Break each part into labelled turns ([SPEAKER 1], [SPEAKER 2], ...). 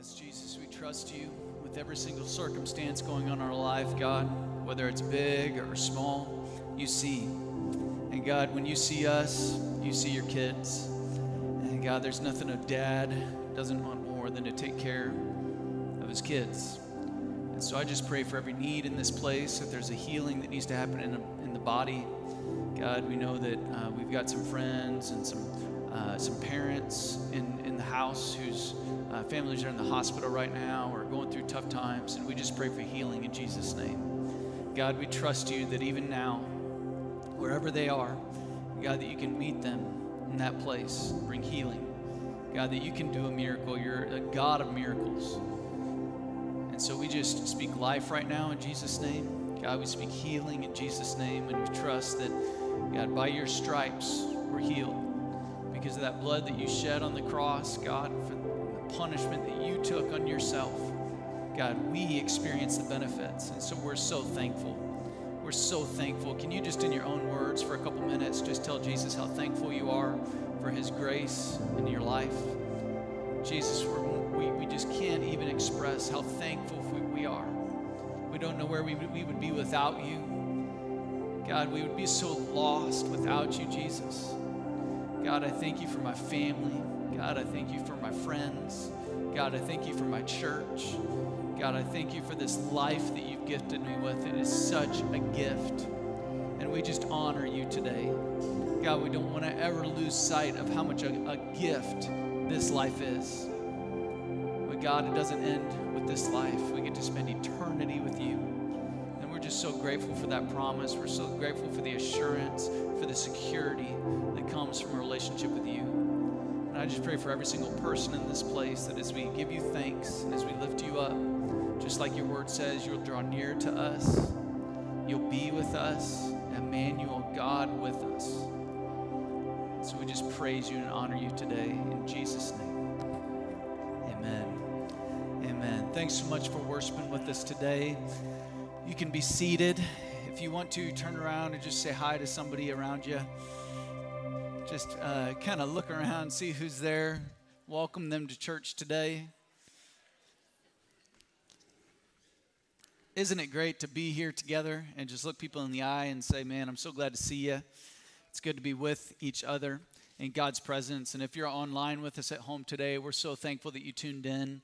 [SPEAKER 1] Yes, Jesus, we trust you with every single circumstance going on in our life, God, whether it's big or small, you see. And God, when you see us, you see your kids. And God, there's nothing a dad doesn't want more than to take care of his kids. And so I just pray for every need in this place. If there's a healing that needs to happen in, a, in the body, God, we know that uh, we've got some friends and some uh, some parents in, the house whose uh, families are in the hospital right now or going through tough times, and we just pray for healing in Jesus' name. God, we trust you that even now, wherever they are, God, that you can meet them in that place, bring healing. God, that you can do a miracle. You're a God of miracles. And so we just speak life right now in Jesus' name. God, we speak healing in Jesus' name, and we trust that, God, by your stripes, we're healed because of that blood that you shed on the cross, God, for the punishment that you took on yourself. God, we experience the benefits. And so we're so thankful. We're so thankful. Can you just, in your own words, for a couple minutes, just tell Jesus how thankful you are for his grace in your life? Jesus, we, we just can't even express how thankful we, we are. We don't know where we, we would be without you. God, we would be so lost without you, Jesus. God, I thank you for my family. God, I thank you for my friends. God, I thank you for my church. God, I thank you for this life that you've gifted me with. It is such a gift. And we just honor you today. God, we don't want to ever lose sight of how much a, a gift this life is. But God, it doesn't end with this life. We get to spend eternity with you. Just so grateful for that promise. We're so grateful for the assurance, for the security that comes from a relationship with you. And I just pray for every single person in this place that as we give you thanks and as we lift you up, just like your word says, you'll draw near to us, you'll be with us, Emmanuel, God with us. So we just praise you and honor you today in Jesus' name. Amen. Amen. Thanks so much for worshiping with us today. You can be seated. If you want to, turn around and just say hi to somebody around you. Just uh, kind of look around, see who's there. Welcome them to church today. Isn't it great to be here together and just look people in the eye and say, Man, I'm so glad to see you. It's good to be with each other in God's presence. And if you're online with us at home today, we're so thankful that you tuned in.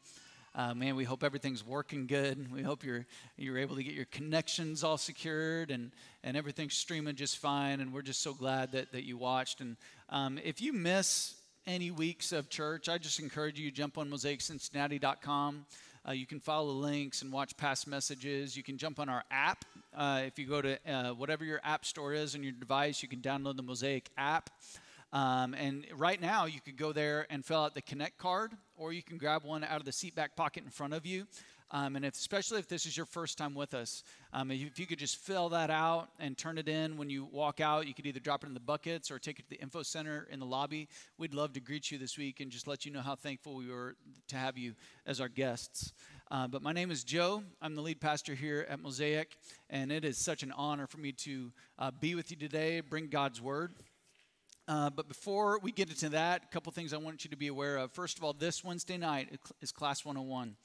[SPEAKER 1] Uh, man, we hope everything's working good. We hope you're you're able to get your connections all secured and and everything's streaming just fine. And we're just so glad that that you watched. And um, if you miss any weeks of church, I just encourage you to jump on mosaiccincinnati.com. Uh, you can follow the links and watch past messages. You can jump on our app. Uh, if you go to uh, whatever your app store is on your device, you can download the Mosaic app. Um, and right now, you could go there and fill out the Connect card, or you can grab one out of the seat back pocket in front of you. Um, and if, especially if this is your first time with us, um, if you could just fill that out and turn it in when you walk out, you could either drop it in the buckets or take it to the info center in the lobby. We'd love to greet you this week and just let you know how thankful we were to have you as our guests. Uh, but my name is Joe. I'm the lead pastor here at Mosaic, and it is such an honor for me to uh, be with you today, bring God's word. Uh, but before we get into that, a couple things I want you to be aware of. First of all, this Wednesday night is Class 101.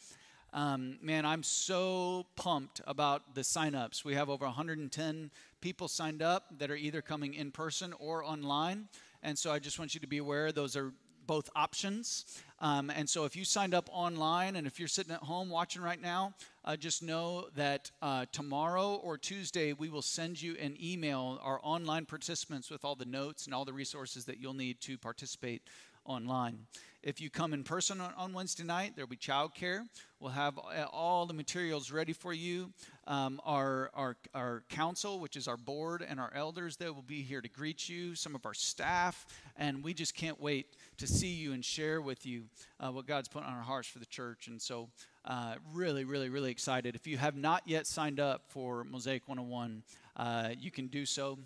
[SPEAKER 1] Um, man, I'm so pumped about the signups. We have over 110 people signed up that are either coming in person or online. And so I just want you to be aware those are both options. Um, and so if you signed up online and if you're sitting at home watching right now, uh, just know that uh, tomorrow or Tuesday we will send you an email, our online participants, with all the notes and all the resources that you'll need to participate online. If you come in person on, on Wednesday night, there'll be childcare. We'll have uh, all the materials ready for you. Um, our, our, our council, which is our board and our elders, they will be here to greet you, some of our staff, and we just can't wait to see you and share with you uh, what God's put on our hearts for the church. And so, uh, really, really, really excited. If you have not yet signed up for Mosaic 101, uh, you can do so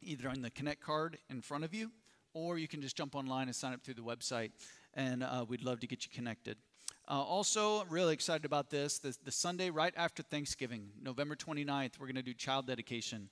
[SPEAKER 1] either on the Connect card in front of you, or you can just jump online and sign up through the website and uh, we'd love to get you connected. Uh, also, really excited about this. The, the, Sunday right after Thanksgiving, November 29th, we're going to do child dedication.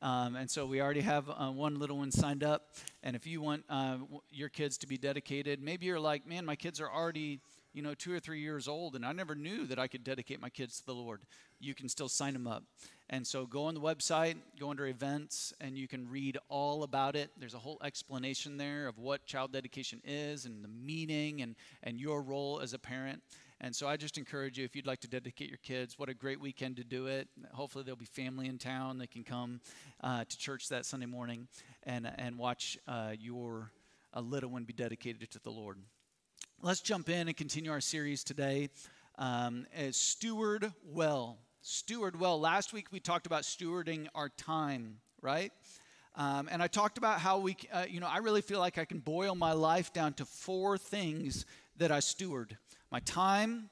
[SPEAKER 1] Um, and so we already have uh, one little one signed up. And if you want uh, your kids to be dedicated, maybe you're like, man, my kids are already you know, two or three years old, and I never knew that I could dedicate my kids to the Lord. You can still sign them up. And so go on the website, go under events, and you can read all about it. There's a whole explanation there of what child dedication is and the meaning and, and your role as a parent. And so I just encourage you, if you'd like to dedicate your kids, what a great weekend to do it. Hopefully, there'll be family in town that can come uh, to church that Sunday morning and, and watch uh, your uh, little one be dedicated to the Lord. Let's jump in and continue our series today um, as Steward Well. Steward Well. Last week we talked about stewarding our time, right? Um, and I talked about how we, uh, you know, I really feel like I can boil my life down to four things that I steward my time,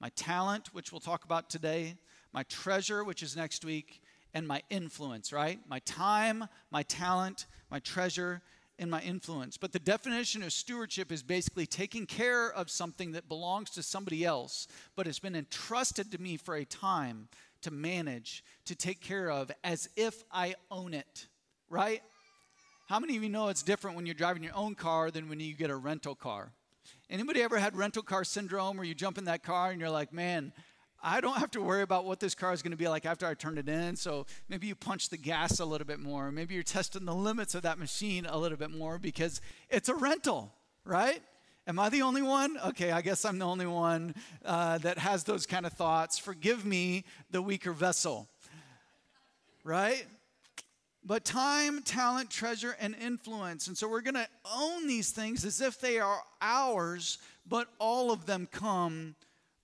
[SPEAKER 1] my talent, which we'll talk about today, my treasure, which is next week, and my influence, right? My time, my talent, my treasure, and my influence. But the definition of stewardship is basically taking care of something that belongs to somebody else, but has been entrusted to me for a time to manage, to take care of, as if I own it, right? How many of you know it's different when you're driving your own car than when you get a rental car? Anybody ever had rental car syndrome where you jump in that car and you're like, man, I don't have to worry about what this car is going to be like after I turn it in. So maybe you punch the gas a little bit more. Maybe you're testing the limits of that machine a little bit more because it's a rental, right? Am I the only one? Okay, I guess I'm the only one uh, that has those kind of thoughts. Forgive me, the weaker vessel, right? but time, talent, treasure, and influence. And so we're going to own these things as if they are ours, but all of them come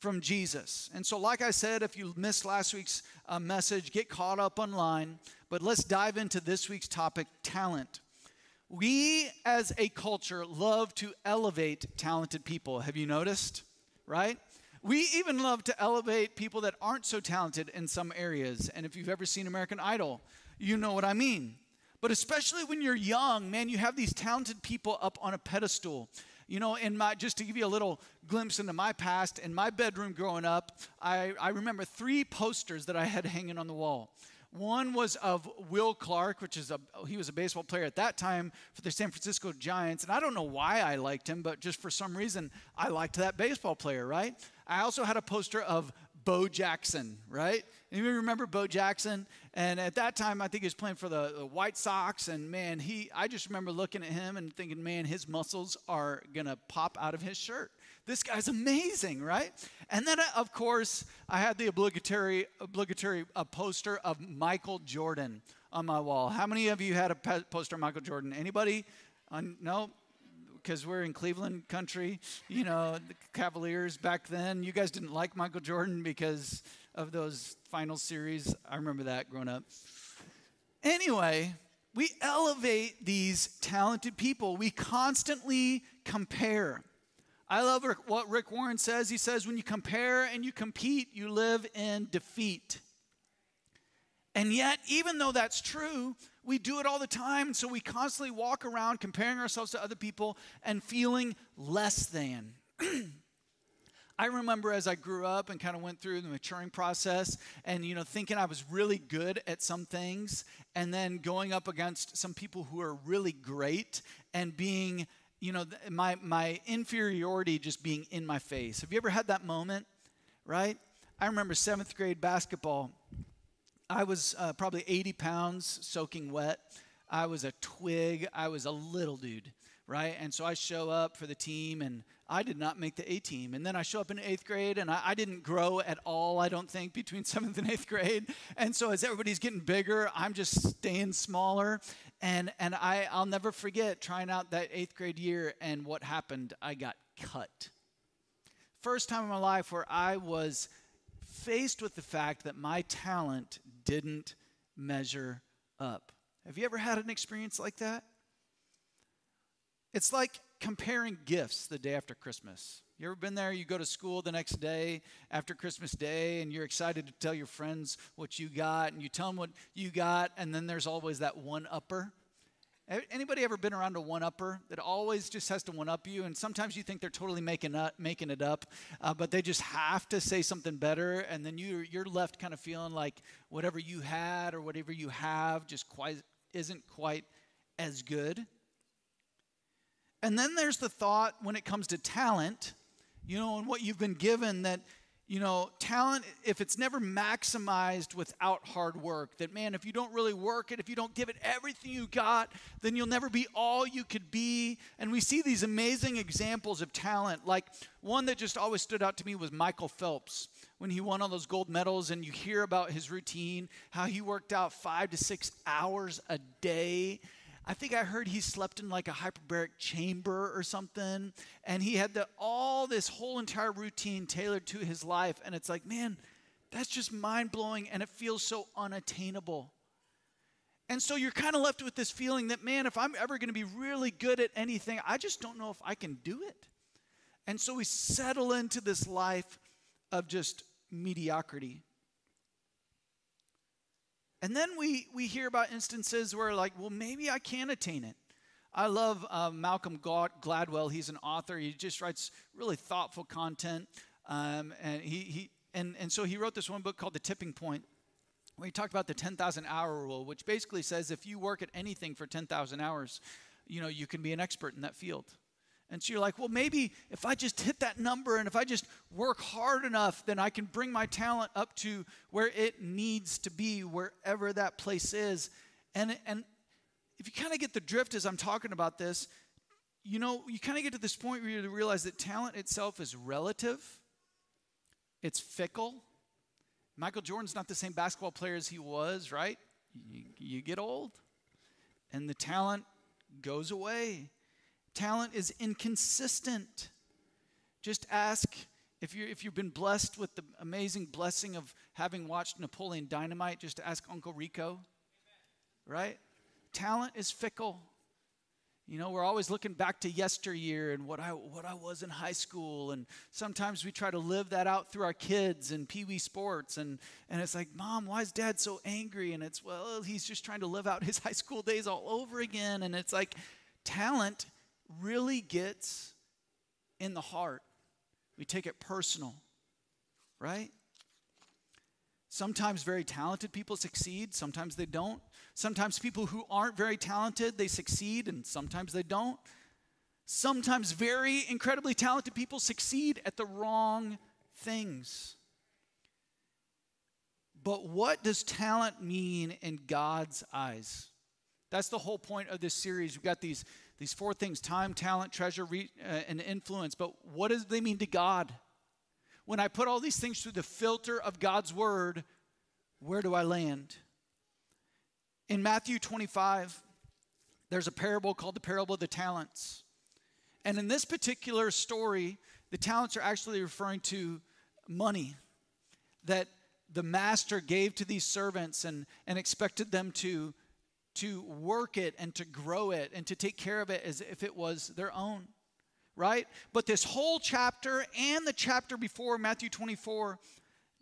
[SPEAKER 1] from Jesus. And so, like I said, if you missed last week's uh, message, get caught up online. But let's dive into this week's topic talent. We as a culture love to elevate talented people. Have you noticed? Right? We even love to elevate people that aren't so talented in some areas. And if you've ever seen American Idol, you know what I mean. But especially when you're young, man, you have these talented people up on a pedestal. You know, in my just to give you a little glimpse into my past, in my bedroom growing up, I, I remember three posters that I had hanging on the wall. One was of Will Clark, which is a he was a baseball player at that time for the San Francisco Giants, and I don't know why I liked him, but just for some reason I liked that baseball player, right? I also had a poster of Bo Jackson, right? Anybody remember Bo Jackson? And at that time, I think he was playing for the, the, White Sox. And man, he I just remember looking at him and thinking, man, his muscles are gonna pop out of his shirt. This guy's amazing, right? And then, uh, of course, I had the obligatory obligatory uh, poster of Michael Jordan on my wall. How many of you had a poster of Michael Jordan? Anybody? Uh, no, because we're in Cleveland country. You know, the Cavaliers back then. You guys didn't like Michael Jordan because of those final series. I remember that growing up. Anyway, we elevate these talented people. We constantly compare. I love what Rick Warren says. He says, when you compare and you compete, you live in defeat. And yet, even though that's true, we do it all the time. And so we constantly walk around comparing ourselves to other people and feeling less than. I remember as I grew up and kind of went through the maturing process and you know thinking I was really good at some things and then going up against some people who are really great and being you know my my inferiority just being in my face. Have you ever had that moment? Right? I remember 7th grade basketball I was uh, probably 80 pounds soaking wet. I was a twig. I was a little dude, right? And so I show up for the team, and I did not make the A team. And then I show up in eighth grade, and I, I, didn't grow at all, I don't think, between seventh and eighth grade. And so as everybody's getting bigger, I'm just staying smaller. And, and I, I'll never forget trying out that eighth grade year and what happened. I got cut. First time in my life where I was faced with the fact that my talent didn't measure up. Have you ever had an experience like that? It's like comparing gifts the day after Christmas. You ever been there? You go to school the next day after Christmas Day and you're excited to tell your friends what you got and you tell them what you got, and then there's always that one upper Anybody ever been around a one-upper that always just has to one-up you, and sometimes you think they're totally making up, making it up, uh, but they just have to say something better, and then you you're left kind of feeling like whatever you had or whatever you have just quite isn't quite as good. And then there's the thought when it comes to talent, you know, and what you've been given that, you know, talent, if it's never maximized without hard work, that man, if you don't really work it, if you don't give it everything you got, then you'll never be all you could be. And we see these amazing examples of talent. Like one that just always stood out to me was Michael Phelps when he won all those gold medals, and you hear about his routine, how he worked out five to six hours a day I think I heard he slept in like a hyperbaric chamber or something. And he had the, all this whole entire routine tailored to his life. And it's like, man, that's just mind blowing and it feels so unattainable. And so you're kind of left with this feeling that, man, if I'm ever going to be really good at anything, I just don't know if I can do it. And so we settle into this life of just mediocrity. And then we, we hear about instances where, like, well, maybe I can attain it. I love uh, Malcolm Gladwell. He's an author. He just writes really thoughtful content. Um, and, he, he, and, and so he wrote this one book called The Tipping Point, where he talked about the 10,000 hour rule, which basically says if you work at anything for 10,000 hours, you know, you can be an expert in that field. And so you're like, well, maybe if I just hit that number and if I just work hard enough, then I can bring my talent up to where it needs to be, wherever that place is. And, and if you kind of get the drift as I'm talking about this, you know, you kind of get to this point where you realize that talent itself is relative, it's fickle. Michael Jordan's not the same basketball player as he was, right? You, you get old, and the talent goes away. Talent is inconsistent. Just ask if, you if you've been blessed with the amazing blessing of having watched Napoleon Dynamite, just ask Uncle Rico, right? Talent is fickle. You know, we're always looking back to yesteryear and what I, what I was in high school. And sometimes we try to live that out through our kids and Pee Wee sports. And, and it's like, Mom, why is dad so angry? And it's, well, he's just trying to live out his high school days all over again. And it's like, talent really gets in the heart. We take it personal, right? Sometimes very talented people succeed, sometimes they don't. Sometimes people who aren't very talented, they succeed and sometimes they don't. Sometimes very incredibly talented people succeed at the wrong things. But what does talent mean in God's eyes? That's the whole point of this series. We've got these these four things time, talent, treasure, re, uh, and influence. But what do they mean to God? When I put all these things through the filter of God's word, where do I land? In Matthew 25, there's a parable called the parable of the talents. And in this particular story, the talents are actually referring to money that the master gave to these servants and, and expected them to to work it and to grow it and to take care of it as if it was their own, right? But this whole chapter and the chapter before, Matthew 24,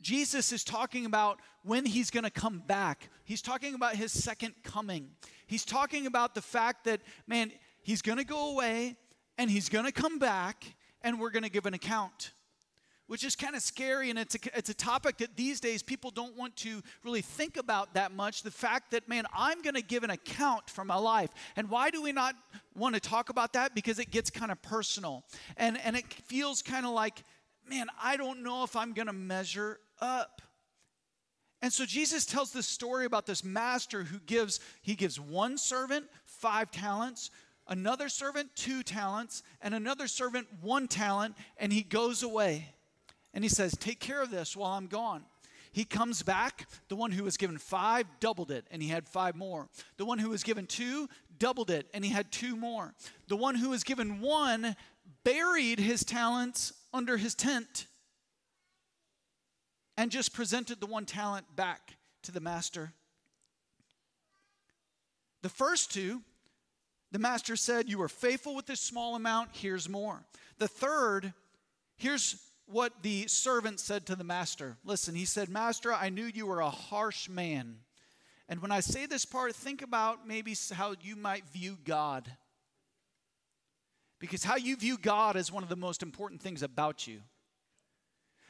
[SPEAKER 1] Jesus is talking about when he's going to come back. He's talking about his second coming. He's talking about the fact that, man, he's going to go away and he's going to come back and we're going to give an account which is kind of scary and it's a, it's a topic that these days people don't want to really think about that much the fact that man i'm going to give an account for my life. And why do we not want to talk about that? Because it gets kind of personal. And and it feels kind of like man i don't know if i'm going to measure up. And so jesus tells this story about this master who gives he gives one servant five talents another servant two talents and another servant one talent and he goes away and he says, Take care of this while I'm gone. He comes back. The one who was given five doubled it, and he had five more. The one who was given two doubled it, and he had two more. The one who was given one buried his talents under his tent and just presented the one talent back to the master. The first two, the master said, You were faithful with this small amount, here's more. The third, here's what the servant said to the master. Listen, he said, Master, I knew you were a harsh man. And when I say this part, think about maybe how you might view God. Because how you view God is one of the most important things about you.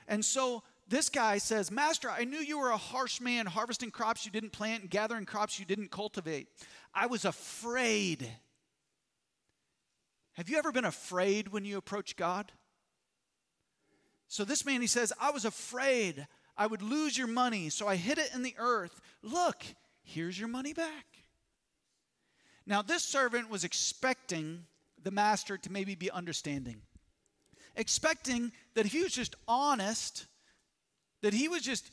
[SPEAKER 1] And so this guy says, Master, I knew you were a harsh man, harvesting crops you didn't plant and gathering crops you didn't cultivate. I was afraid. Have you ever been afraid when you approach God? So this man, he says, I was afraid I would lose your money, so I hid it in the earth. Look, here's your money back. Now, this servant was expecting the master to maybe be understanding, expecting that he was just honest, that he would just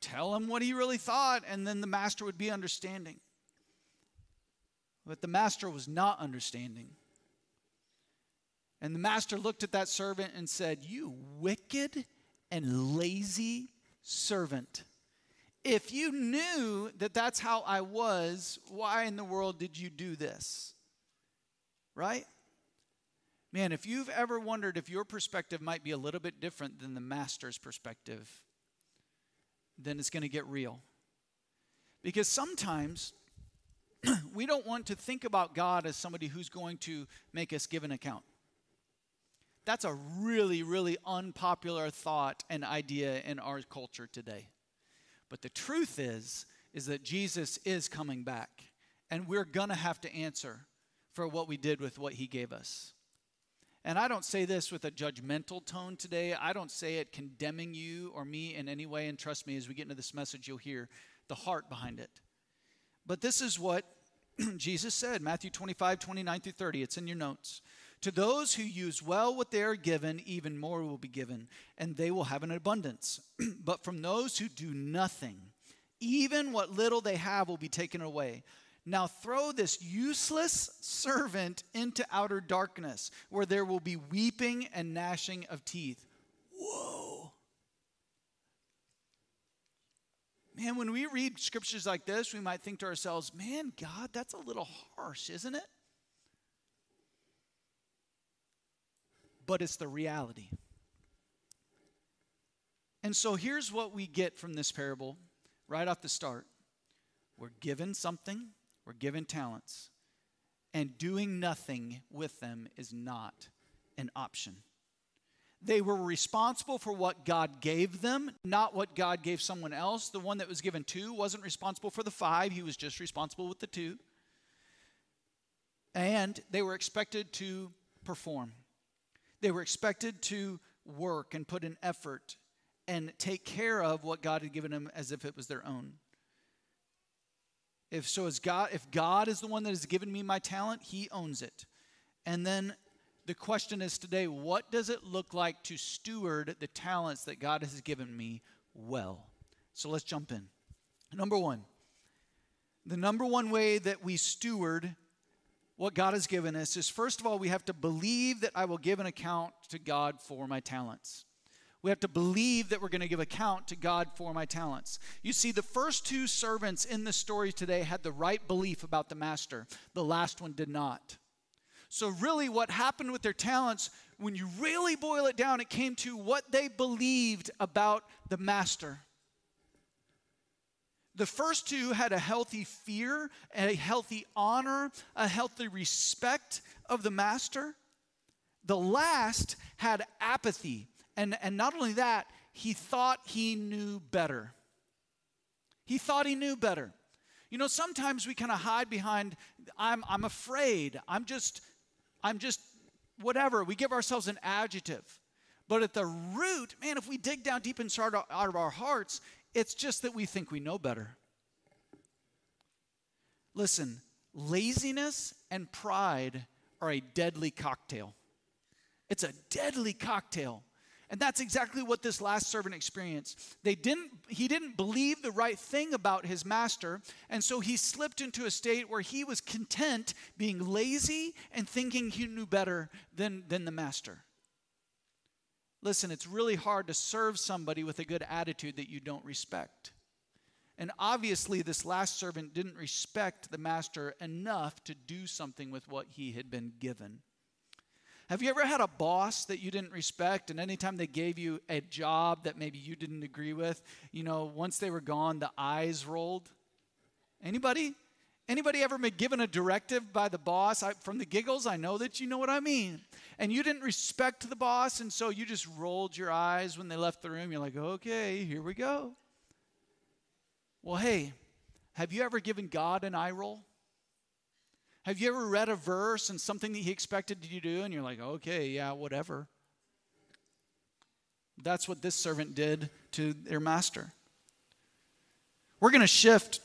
[SPEAKER 1] tell him what he really thought, and then the master would be understanding. But the master was not understanding. And the master looked at that servant and said, You wicked and lazy servant. If you knew that that's how I was, why in the world did you do this? Right? Man, if you've ever wondered if your perspective might be a little bit different than the master's perspective, then it's going to get real. Because sometimes we don't want to think about God as somebody who's going to make us give an account. That's a really, really unpopular thought and idea in our culture today. But the truth is, is that Jesus is coming back, and we're gonna have to answer for what we did with what he gave us. And I don't say this with a judgmental tone today. I don't say it condemning you or me in any way. And trust me, as we get into this message, you'll hear the heart behind it. But this is what Jesus said Matthew 25, 29 through 30. It's in your notes. To those who use well what they are given, even more will be given, and they will have an abundance. but from those who do nothing, even what little they have will be taken away. Now throw this useless servant into outer darkness, where there will be weeping and gnashing of teeth. Whoa. Man, when we read scriptures like this, we might think to ourselves, man, God, that's a little harsh, isn't it? But it's the reality. And so here's what we get from this parable right off the start we're given something, we're given talents, and doing nothing with them is not an option. They were responsible for what God gave them, not what God gave someone else. The one that was given two wasn't responsible for the five, he was just responsible with the two. And they were expected to perform. They were expected to work and put in effort and take care of what God had given them as if it was their own. If so, as God, if God is the one that has given me my talent, He owns it. And then the question is today, what does it look like to steward the talents that God has given me well? So let's jump in. Number one, the number one way that we steward what God has given us is first of all, we have to believe that I will give an account to God for my talents. We have to believe that we're going to give account to God for my talents. You see, the first two servants in the story today had the right belief about the master, the last one did not. So, really, what happened with their talents, when you really boil it down, it came to what they believed about the master. The first two had a healthy fear, a healthy honor, a healthy respect of the master. The last had apathy. And, and not only that, he thought he knew better. He thought he knew better. You know, sometimes we kind of hide behind, I'm, I'm afraid, I'm just, I'm just whatever. We give ourselves an adjective. But at the root, man, if we dig down deep inside our, out of our hearts, it's just that we think we know better. Listen, laziness and pride are a deadly cocktail. It's a deadly cocktail. And that's exactly what this last servant experienced. They didn't, he didn't believe the right thing about his master, and so he slipped into a state where he was content being lazy and thinking he knew better than, than the master. Listen, it's really hard to serve somebody with a good attitude that you don't respect. And obviously, this last servant didn't respect the master enough to do something with what he had been given. Have you ever had a boss that you didn't respect, and anytime they gave you a job that maybe you didn't agree with, you know, once they were gone, the eyes rolled? Anybody? Anybody ever been given a directive by the boss? I, from the giggles, I know that you know what I mean. And you didn't respect the boss, and so you just rolled your eyes when they left the room. You're like, okay, here we go. Well, hey, have you ever given God an eye roll? Have you ever read a verse and something that He expected you to do, and you're like, okay, yeah, whatever? That's what this servant did to their master. We're going to shift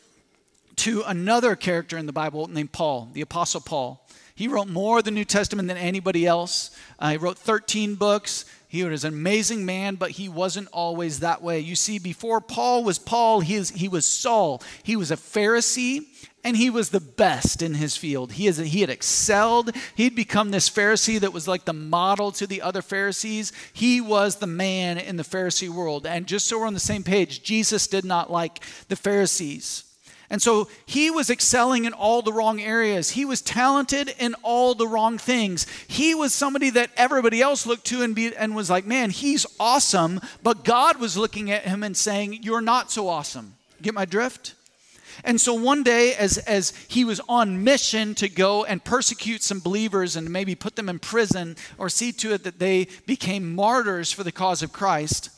[SPEAKER 1] to another character in the Bible named Paul, the Apostle Paul. He wrote more of the New Testament than anybody else. Uh, he wrote 13 books. He was an amazing man, but he wasn't always that way. You see, before Paul was Paul, he, is, he was Saul. He was a Pharisee, and he was the best in his field. He, is, he had excelled. He'd become this Pharisee that was like the model to the other Pharisees. He was the man in the Pharisee world. And just so we're on the same page, Jesus did not like the Pharisees. And so he was excelling in all the wrong areas. He was talented in all the wrong things. He was somebody that everybody else looked to and, be, and was like, man, he's awesome. But God was looking at him and saying, you're not so awesome. Get my drift? And so one day, as, as he was on mission to go and persecute some believers and maybe put them in prison or see to it that they became martyrs for the cause of Christ,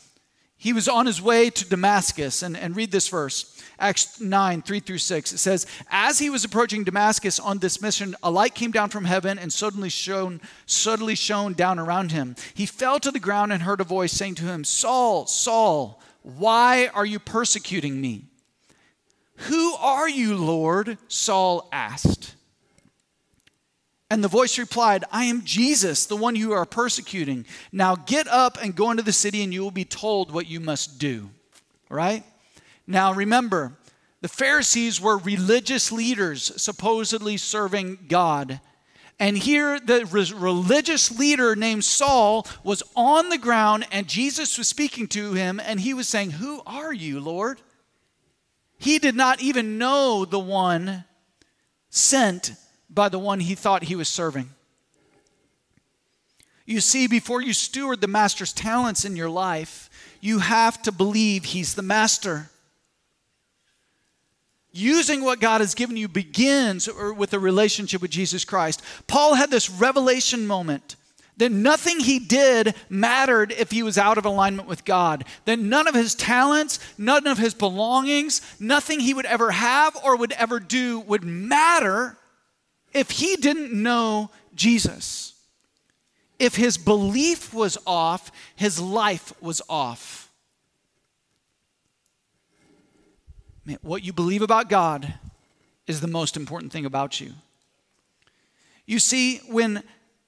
[SPEAKER 1] he was on his way to Damascus. And, and read this verse. Acts 9, 3 through 6. It says, As he was approaching Damascus on this mission, a light came down from heaven and suddenly shone, suddenly shone down around him. He fell to the ground and heard a voice saying to him, Saul, Saul, why are you persecuting me? Who are you, Lord? Saul asked. And the voice replied, I am Jesus, the one you are persecuting. Now get up and go into the city, and you will be told what you must do. Right? Now remember, the Pharisees were religious leaders supposedly serving God. And here, the religious leader named Saul was on the ground, and Jesus was speaking to him, and he was saying, Who are you, Lord? He did not even know the one sent by the one he thought he was serving. You see, before you steward the master's talents in your life, you have to believe he's the master. Using what God has given you begins er, with a relationship with Jesus Christ. Paul had this revelation moment that nothing he did mattered if he was out of alignment with God. That none of his talents, none of his belongings, nothing he would ever have or would ever do would matter if he didn't know Jesus. If his belief was off, his life was off. Man, what you believe about God is the most important thing about you. You see, when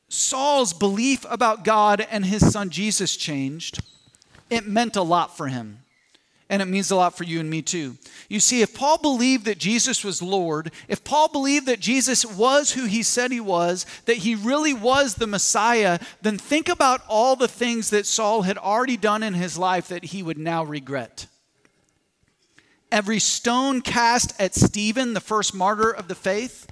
[SPEAKER 1] Saul's belief about God and his son Jesus changed, it meant a lot for him. And it means a lot for you and me too. You see, if Paul believed that Jesus was Lord, if Paul believed that Jesus was who he said he was, that he really was the Messiah, then think about all the things that Saul had already done in his life that he would now regret. Every stone cast at Stephen, the first martyr of the faith,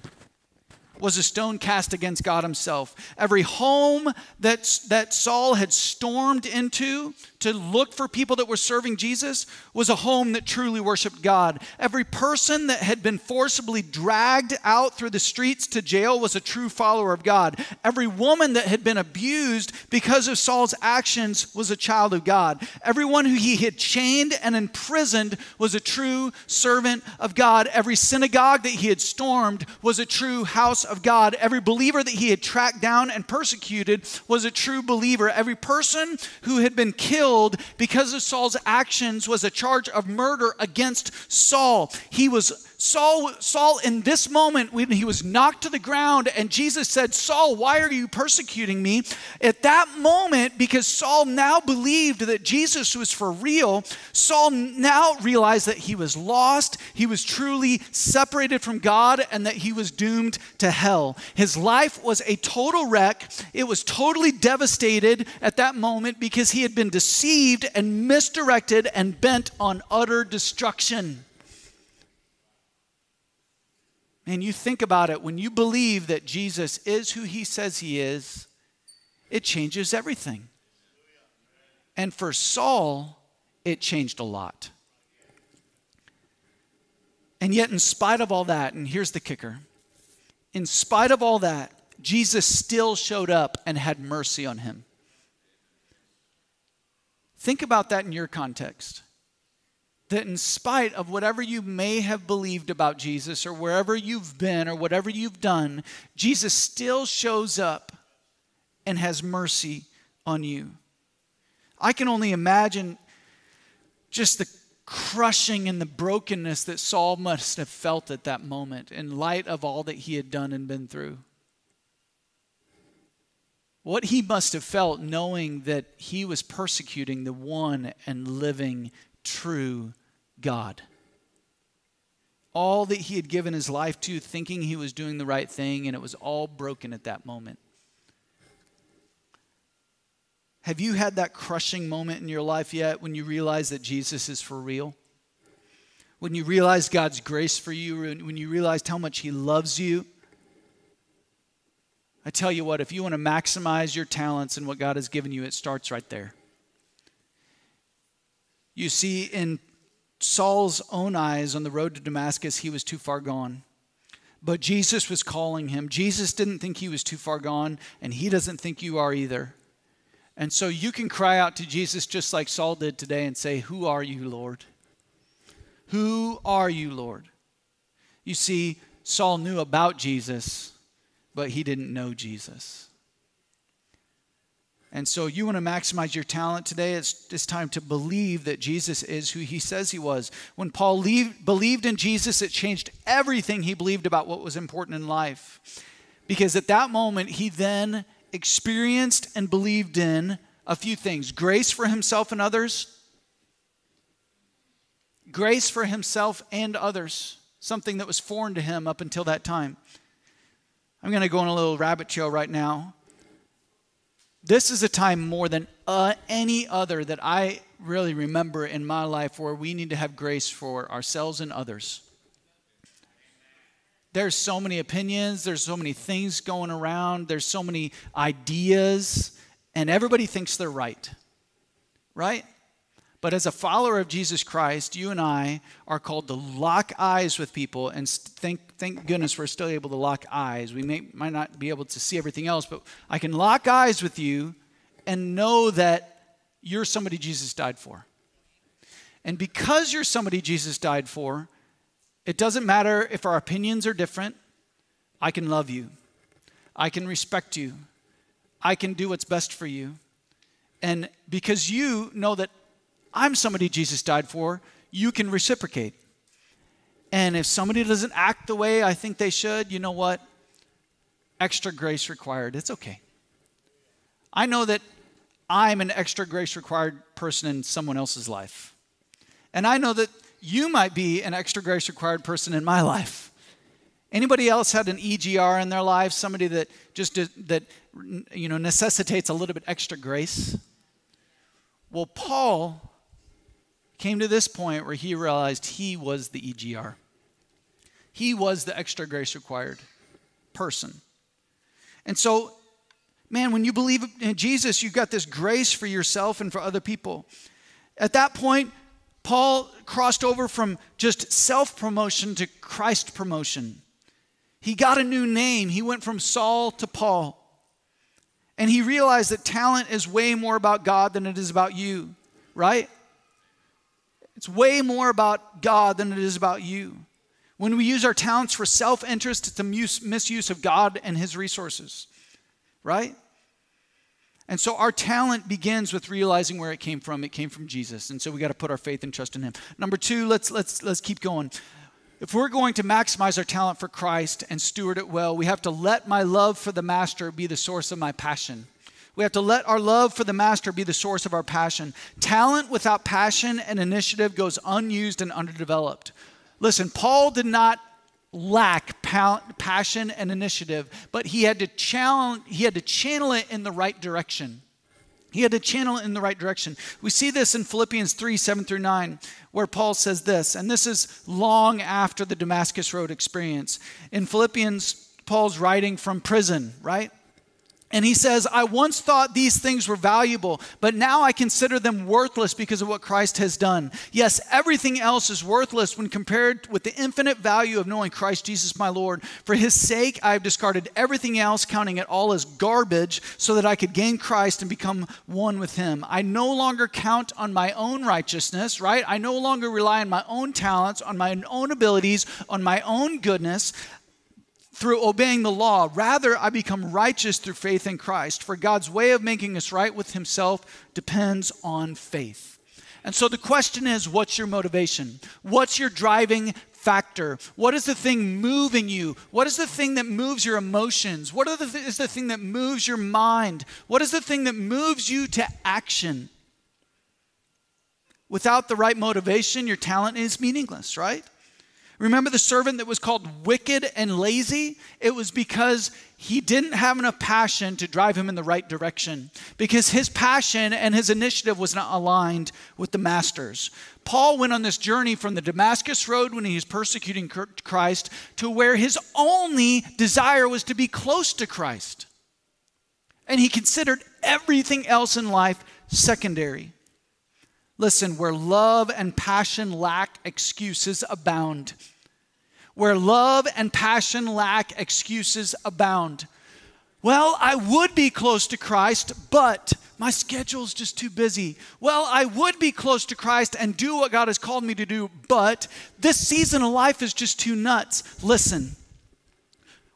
[SPEAKER 1] was a stone cast against God Himself. Every home that, that Saul had stormed into to look for people that were serving Jesus was a home that truly worshiped God. Every person that had been forcibly dragged out through the streets to jail was a true follower of God. Every woman that had been abused because of Saul's actions was a child of God. Everyone who he had chained and imprisoned was a true servant of God. Every synagogue that he had stormed was a true house of God. Every believer that he had tracked down and persecuted was a true believer. Every person who had been killed killed because of Saul's actions was a charge of murder against Saul. He was Saul, Saul, in this moment, when he was knocked to the ground, and Jesus said, Saul, why are you persecuting me? At that moment, because Saul now believed that Jesus was for real, Saul now realized that he was lost, he was truly separated from God, and that he was doomed to hell. His life was a total wreck. It was totally devastated at that moment because he had been deceived and misdirected and bent on utter destruction. And you think about it, when you believe that Jesus is who he says he is, it changes everything. And for Saul, it changed a lot. And yet, in spite of all that, and here's the kicker in spite of all that, Jesus still showed up and had mercy on him. Think about that in your context that in spite of whatever you may have believed about Jesus or wherever you've been or whatever you've done, Jesus still shows up and has mercy on you. I can only imagine just the crushing and the brokenness that Saul must have felt at that moment in light of all that he had done and been through. What he must have felt knowing that he was persecuting the one and living true God. All that he had given his life to, thinking he was doing the right thing, and it was all broken at that moment. Have you had that crushing moment in your life yet when you realize that Jesus is for real? When you realize God's grace for you, when you realized how much He loves you? I tell you what, if you want to maximize your talents and what God has given you, it starts right there. You see, in Saul's own eyes on the road to Damascus, he was too far gone. But Jesus was calling him. Jesus didn't think he was too far gone, and he doesn't think you are either. And so you can cry out to Jesus just like Saul did today and say, Who are you, Lord? Who are you, Lord? You see, Saul knew about Jesus, but he didn't know Jesus. And so you want to maximize your talent today, it's, it's time to believe that Jesus is who he says he was. When Paul leave, believed in Jesus, it changed everything he believed about what was important in life. Because at that moment, he then experienced and believed in a few things grace for himself and others, grace for himself and others, something that was foreign to him up until that time. I'm going to go on a little rabbit trail right now. This is a time more than uh, any other that I really remember in my life where we need to have grace for ourselves and others. There's so many opinions, there's so many things going around, there's so many ideas, and everybody thinks they're right. Right? But as a follower of Jesus Christ, you and I are called to lock eyes with people, and thank, thank goodness we're still able to lock eyes. We may, might not be able to see everything else, but I can lock eyes with you and know that you're somebody Jesus died for. And because you're somebody Jesus died for, it doesn't matter if our opinions are different. I can love you. I can respect you. I can do what's best for you. And because you know that I'm somebody Jesus died for, you can reciprocate. And if somebody doesn't act the way I think they should, you know what? Extra grace required. It's okay. I know that I'm an extra grace required person in someone else's life. And I know that you might be an extra grace required person in my life. Anybody else had an EGR in their life, somebody that just that you know necessitates a little bit extra grace? Well, Paul came to this point where he realized he was the EGR. He was the extra grace required person. And so, man, when you believe in Jesus, you've got this grace for yourself and for other people. At that point, Paul crossed over from just self promotion to Christ promotion. He got a new name. He went from Saul to Paul. And he realized that talent is way more about God than it is about you, right? It's way more about God than it is about you. When we use our talents for self interest, it's a misuse of God and His resources, right? And so our talent begins with realizing where it came from. It came from Jesus. And so we got to put our faith and trust in him. Number 2, let's let's let's keep going. If we're going to maximize our talent for Christ and steward it well, we have to let my love for the master be the source of my passion. We have to let our love for the master be the source of our passion. Talent without passion and initiative goes unused and underdeveloped. Listen, Paul did not lack passion and initiative, but he had to challenge, he had to channel it in the right direction. He had to channel it in the right direction. We see this in Philippians 3 7 through 9, where Paul says this, and this is long after the Damascus Road experience. In Philippians, Paul's writing from prison, right? And he says, I once thought these things were valuable, but now I consider them worthless because of what Christ has done. Yes, everything else is worthless when compared with the infinite value of knowing Christ Jesus my Lord. For his sake, I have discarded everything else, counting it all as garbage, so that I could gain Christ and become one with him. I no longer count on my own righteousness, right? I no longer rely on my own talents, on my own abilities, on my own goodness
[SPEAKER 2] through obeying the law. Rather, I become righteous through faith in Christ. For God's way of making us right with Himself depends on faith. And so the question is what's your motivation? What's your driving factor? What is the thing moving you? What is the thing that moves your emotions? What the th- is the thing that moves your mind? What is the thing that moves you to action? Without the right motivation, your talent is meaningless, right? Remember the servant that was called wicked and lazy? It was because he didn't have enough passion to drive him in the right direction, because his passion and his initiative was not aligned with the master's. Paul went on this journey from the Damascus Road when he was persecuting Christ to where his only desire was to be close to Christ. And he considered everything else in life secondary. Listen, where love and passion lack, excuses abound. Where love and passion lack, excuses abound. Well, I would be close to Christ, but my schedule's just too busy. Well, I would be close to Christ and do what God has called me to do, but this season of life is just too nuts. Listen,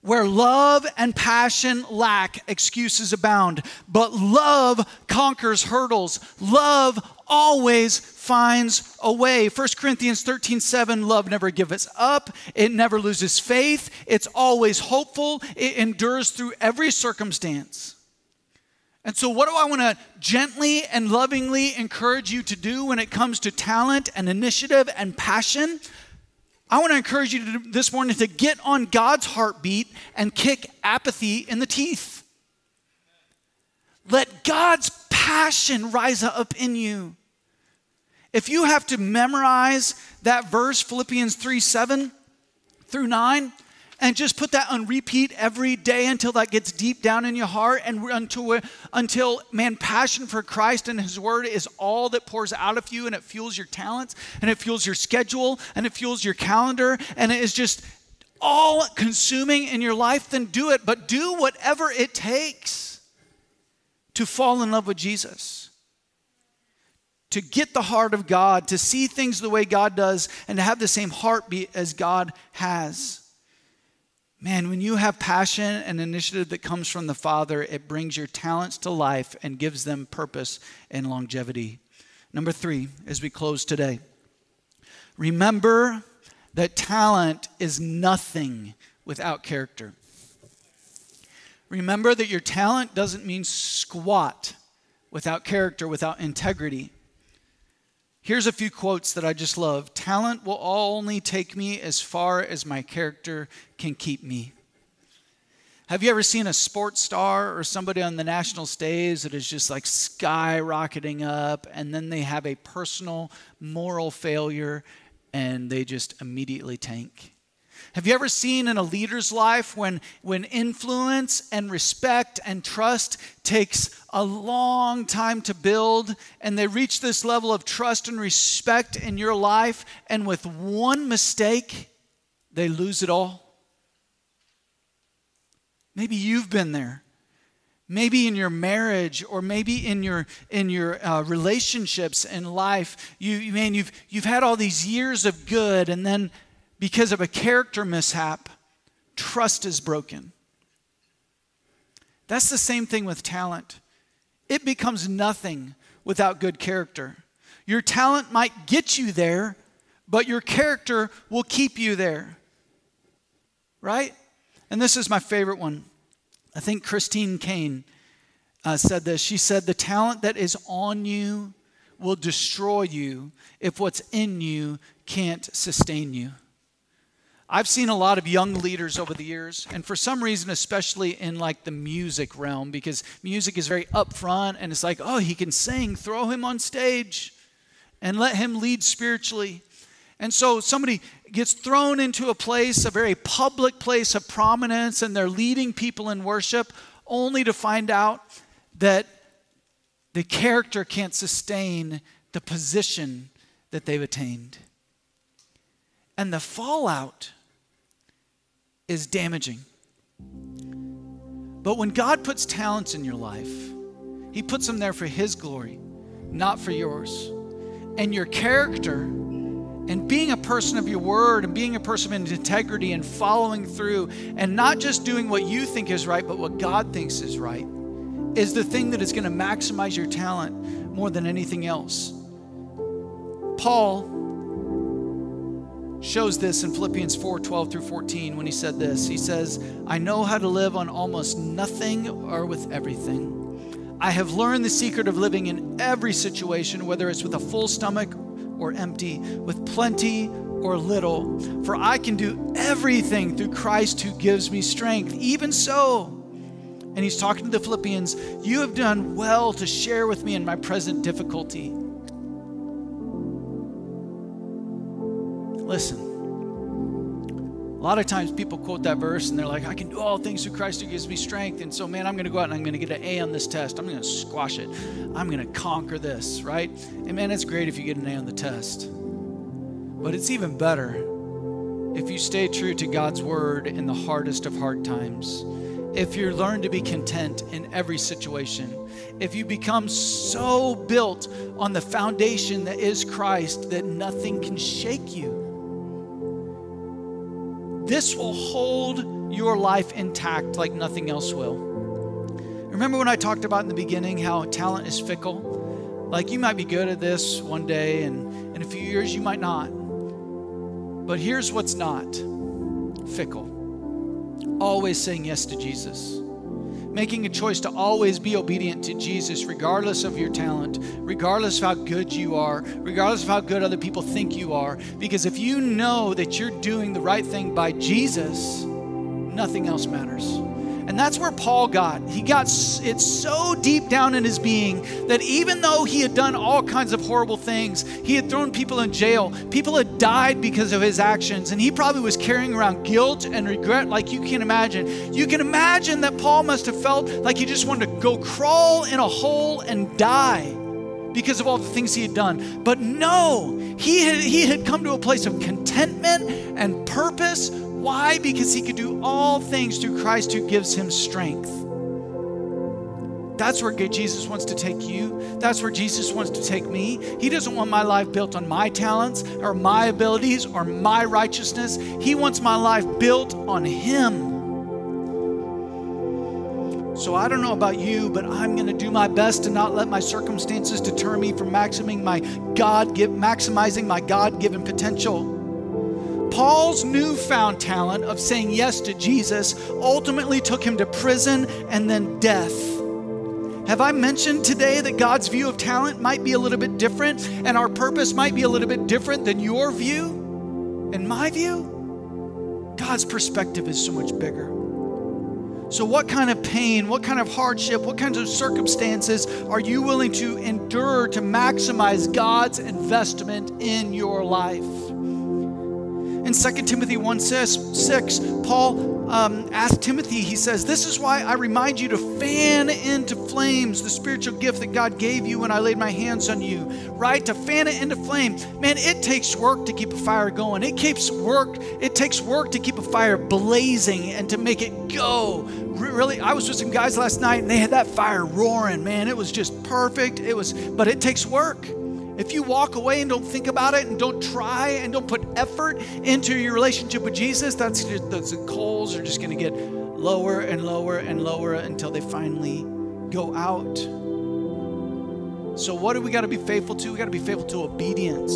[SPEAKER 2] where love and passion lack, excuses abound. But love conquers hurdles. Love always finds a way. 1 Corinthians 13 7, love never gives up, it never loses faith, it's always hopeful, it endures through every circumstance. And so, what do I want to gently and lovingly encourage you to do when it comes to talent and initiative and passion? I want to encourage you to, this morning to get on God's heartbeat and kick apathy in the teeth. Let God's passion rise up in you. If you have to memorize that verse, Philippians 3 7 through 9, and just put that on repeat every day until that gets deep down in your heart and until, until man passion for christ and his word is all that pours out of you and it fuels your talents and it fuels your schedule and it fuels your calendar and it is just all consuming in your life then do it. But do whatever it takes to fall in love with jesus to get the heart of God, to see things the way God does, and to have the same heartbeat as God has. Man, when you have passion and initiative that comes from the Father, it brings your talents to life and gives them purpose and longevity. Number three, as we close today, remember that talent is nothing without character. Remember that your talent doesn't mean squat without character, without integrity. Here's a few quotes that I just love Talent will only take me as far as my character can keep me. Have you ever seen a sports star or somebody on the national stage that is just like skyrocketing up and then they have a personal moral failure and they just immediately tank? Have you ever seen in a leader's life when, when influence and respect and trust takes a long time to build and they reach this level of trust and respect in your life, and with one mistake, they lose it all? Maybe you've been there maybe in your marriage or maybe in your in your uh, relationships in life you man you've you've had all these years of good and then because of a character mishap, trust is broken. That's the same thing with talent. It becomes nothing without good character. Your talent might get you there, but your character will keep you there. Right? And this is my favorite one. I think Christine Caine uh, said this. She said, The talent that is on you will destroy you if what's in you can't sustain you. I've seen a lot of young leaders over the years, and for some reason, especially in like the music realm, because music is very upfront and it's like, oh, he can sing, throw him on stage and let him lead spiritually. And so somebody gets thrown into a place, a very public place of prominence, and they're leading people in worship, only to find out that the character can't sustain the position that they've attained. And the fallout is damaging. But when God puts talents in your life, He puts them there for His glory, not for yours. And your character and being a person of your word and being a person of integrity and following through and not just doing what you think is right, but what God thinks is right is the thing that is going to maximize your talent more than anything else. Paul shows this in Philippians 4 12 through 14 when he said this. He says, I know how to live on almost nothing or with everything. I have learned the secret of living in every situation, whether it's with a full stomach or empty, with plenty or little. For I can do everything through Christ who gives me strength. Even so, and he's talking to the Philippians, you have done well to share with me in my present difficulty. Listen. A lot of times people quote that verse and they're like, I can do all things through Christ who gives me strength. And so, man, I'm going to go out and I'm going to get an A on this test. I'm going to squash it. I'm going to conquer this, right? And man, it's great if you get an A on the test. But it's even better if you stay true to God's word in the hardest of hard times. If you learn to be content in every situation, if you become so built on the foundation that is Christ that nothing can shake you this will hold your life intact like nothing else will. Remember when I talked about in the beginning how talent is fickle? Like you might be good at this one day, and in a few years you might not. But here's what's not fickle always saying yes to Jesus making a choice to always be obedient to Jesus, regardless of your talent, regardless of how good you are, regardless of how good other people think you are. Because if you know that you're doing the right thing by Jesus, nothing else matters. And that's where Paul got. He got it so deep down in his being that even though he had done all kinds of horrible things, he had thrown people in jail, people had died because of his actions, and he probably was carrying around guilt and regret like you can imagine. You can imagine that Paul must have felt like he just wanted to go crawl in a hole and die because of all the things he had done. But no, he had, he had come to a place of contentment and purpose why? Because he could do all things through Christ who gives him strength. That's where Jesus wants to take you. That's where Jesus wants to take me. He doesn't want my life built on my talents or my abilities or my righteousness. He wants my life built on Him. So I don't know about you, but I'm going to do my best to not let my circumstances deter me from maximizing my God maximizing my God-given potential. Paul's newfound talent of saying yes to Jesus ultimately took him to prison and then death. Have I mentioned today that God's view of talent might be a little bit different and our purpose might be a little bit different than your view and my view? God's perspective is so much bigger. So, what kind of pain, what kind of hardship, what kinds of circumstances are you willing to endure to maximize God's investment in your life? In 2 Timothy 1 says, 6, Paul um, asked Timothy, he says, This is why I remind you to fan into flames the spiritual gift that God gave you when I laid my hands on you, right? To fan it into flame. Man, it takes work to keep a fire going. It keeps work, it takes work to keep a fire blazing and to make it go. Really, I was with some guys last night and they had that fire roaring, man. It was just perfect. It was, but it takes work. If you walk away and don't think about it and don't try and don't put effort into your relationship with Jesus, that's just, the coals are just going to get lower and lower and lower until they finally go out. So, what do we got to be faithful to? We got to be faithful to obedience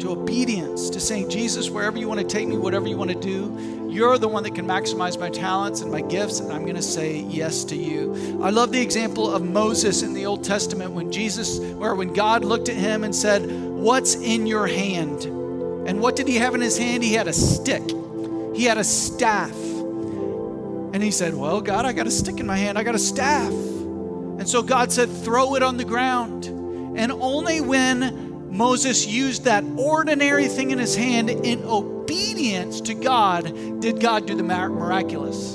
[SPEAKER 2] to obedience, to saying, Jesus, wherever you want to take me, whatever you want to do, you're the one that can maximize my talents and my gifts, and I'm going to say yes to you. I love the example of Moses in the Old Testament when Jesus, or when God looked at him and said, What's in your hand? And what did he have in his hand? He had a stick, he had a staff. And he said, Well, God, I got a stick in my hand, I got a staff. And so God said, Throw it on the ground. And only when Moses used that ordinary thing in his hand in obedience to God, did God do the miraculous.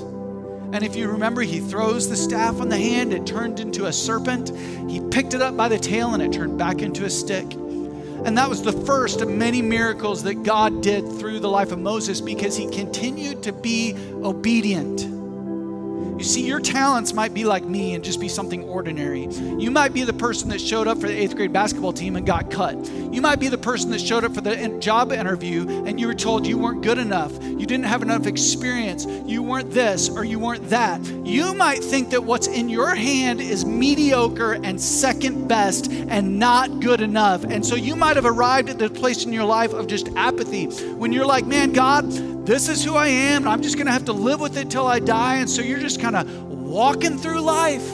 [SPEAKER 2] And if you remember, he throws the staff on the hand, it turned into a serpent. He picked it up by the tail and it turned back into a stick. And that was the first of many miracles that God did through the life of Moses because he continued to be obedient. You see, your talents might be like me and just be something ordinary. You might be the person that showed up for the eighth grade basketball team and got cut. You might be the person that showed up for the job interview and you were told you weren't good enough. You didn't have enough experience. You weren't this or you weren't that. You might think that what's in your hand is mediocre and second best and not good enough. And so you might have arrived at the place in your life of just apathy when you're like, man, God, this is who I am. and I'm just going to have to live with it till I die. And so you're just kind of walking through life.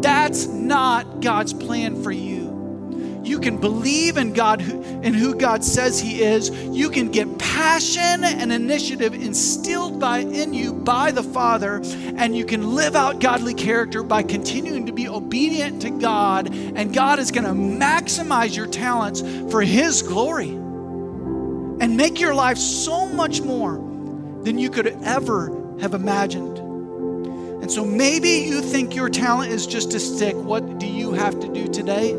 [SPEAKER 2] That's not God's plan for you. You can believe in God and who God says He is. You can get passion and initiative instilled by in you by the Father, and you can live out godly character by continuing to be obedient to God. And God is going to maximize your talents for His glory make your life so much more than you could ever have imagined. And so maybe you think your talent is just a stick. What do you have to do today?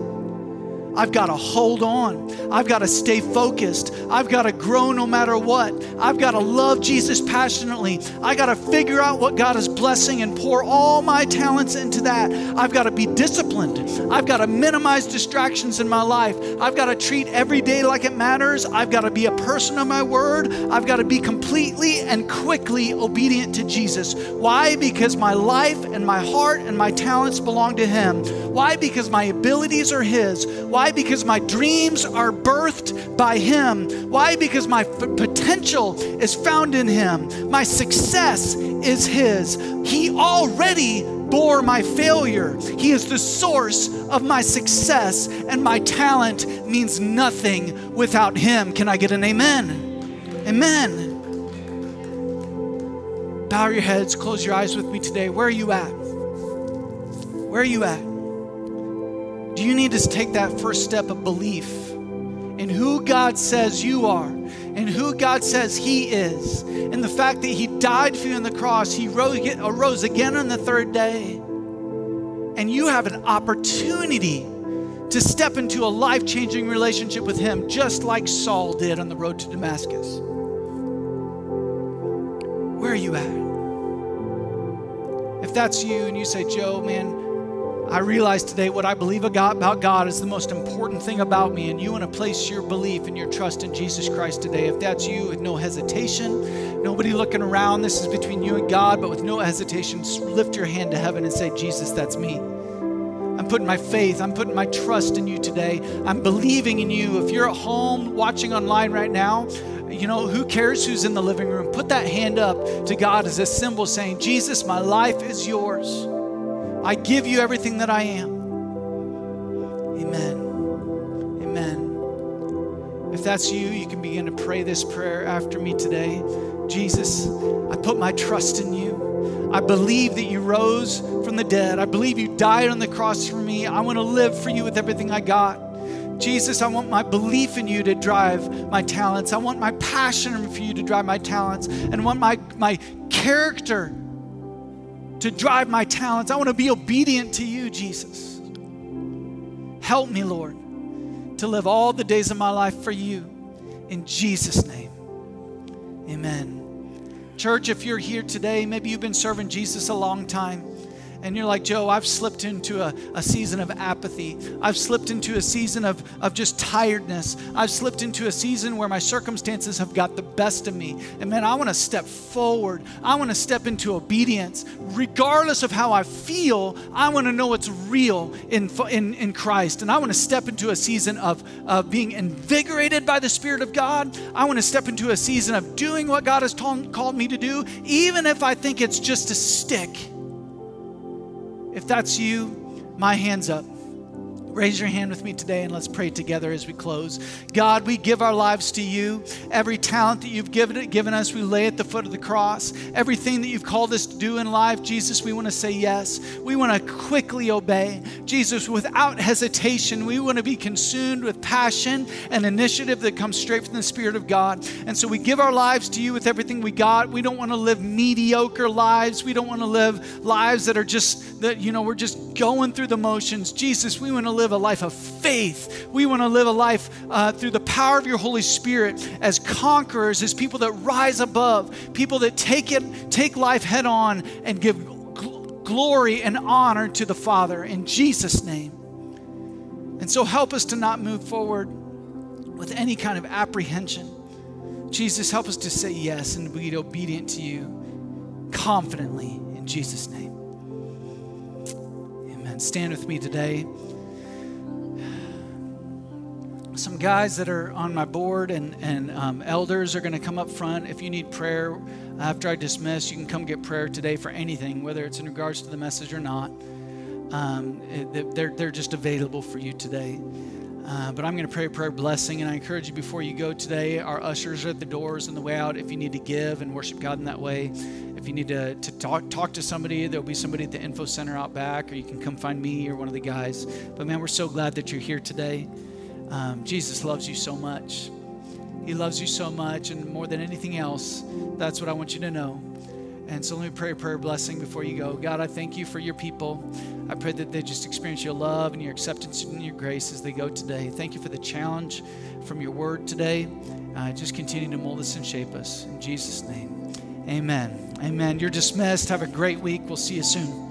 [SPEAKER 2] I've got to hold on. I've got to stay focused. I've got to grow no matter what. I've got to love Jesus passionately. I got to figure out what God is blessing and pour all my talents into that. I've got to be disciplined. I've got to minimize distractions in my life. I've got to treat every day like it matters. I've got to be a person of my word. I've got to be completely and quickly obedient to Jesus. Why? Because my life and my heart and my talents belong to Him. Why? Because my abilities are His. Why? Because my dreams are birthed by Him. Why? Because my f- potential is found in Him. My success is His. He already bore my failure. He is the source of my success, and my talent means nothing without Him. Can I get an amen? Amen. Bow your heads, close your eyes with me today. Where are you at? Where are you at? Do you need to take that first step of belief in who God says you are and who God says He is, and the fact that He died for you on the cross, He rose again on the third day, and you have an opportunity to step into a life changing relationship with Him, just like Saul did on the road to Damascus? Where are you at? If that's you and you say, Joe, man, I realize today what I believe about God is the most important thing about me, and you want to place your belief and your trust in Jesus Christ today. If that's you, with no hesitation, nobody looking around, this is between you and God, but with no hesitation, lift your hand to heaven and say, Jesus, that's me. I'm putting my faith, I'm putting my trust in you today. I'm believing in you. If you're at home watching online right now, you know, who cares who's in the living room? Put that hand up to God as a symbol saying, Jesus, my life is yours. I give you everything that I am. Amen. Amen. If that's you, you can begin to pray this prayer after me today. Jesus, I put my trust in you. I believe that you rose from the dead. I believe you died on the cross for me. I want to live for you with everything I got. Jesus, I want my belief in you to drive my talents. I want my passion for you to drive my talents and want my, my character to drive my talents. I want to be obedient to you, Jesus. Help me, Lord, to live all the days of my life for you. In Jesus' name, amen. Church, if you're here today, maybe you've been serving Jesus a long time and you're like, Joe, I've slipped into a, a season of apathy. I've slipped into a season of, of just tiredness. I've slipped into a season where my circumstances have got the best of me. And man, I want to step forward. I want to step into obedience. Regardless of how I feel, I want to know it's real in, in, in Christ. And I want to step into a season of, of being invigorated by the Spirit of God. I want to step into a season of doing what God has called me to do, even if I think it's just a stick. If that's you, my hand's up. Raise your hand with me today and let's pray together as we close. God, we give our lives to you. Every talent that you've given, given us, we lay at the foot of the cross. Everything that you've called us to do in life, Jesus, we want to say yes. We want to quickly obey. Jesus, without hesitation, we want to be consumed with passion and initiative that comes straight from the Spirit of God. And so we give our lives to you with everything we got. We don't want to live mediocre lives. We don't want to live lives that are just, that, you know, we're just going through the motions. Jesus, we want to live a life of faith. We want to live a life uh, through the power of your Holy Spirit as conquerors, as people that rise above, people that take it, take life head on and give glory and honor to the Father in Jesus' name. And so help us to not move forward with any kind of apprehension. Jesus, help us to say yes and be obedient to you confidently in Jesus' name. Amen. Stand with me today. Some guys that are on my board and, and um, elders are going to come up front. If you need prayer after I dismiss, you can come get prayer today for anything, whether it's in regards to the message or not. Um, it, they're, they're just available for you today. Uh, but I'm going to pray a prayer blessing, and I encourage you before you go today. Our ushers are at the doors on the way out. If you need to give and worship God in that way, if you need to, to talk talk to somebody, there'll be somebody at the info center out back, or you can come find me or one of the guys. But man, we're so glad that you're here today. Um, Jesus loves you so much. He loves you so much, and more than anything else, that's what I want you to know. And so let me pray a prayer blessing before you go. God, I thank you for your people. I pray that they just experience your love and your acceptance and your grace as they go today. Thank you for the challenge from your word today. Uh, just continue to mold us and shape us. In Jesus' name, amen. Amen. You're dismissed. Have a great week. We'll see you soon.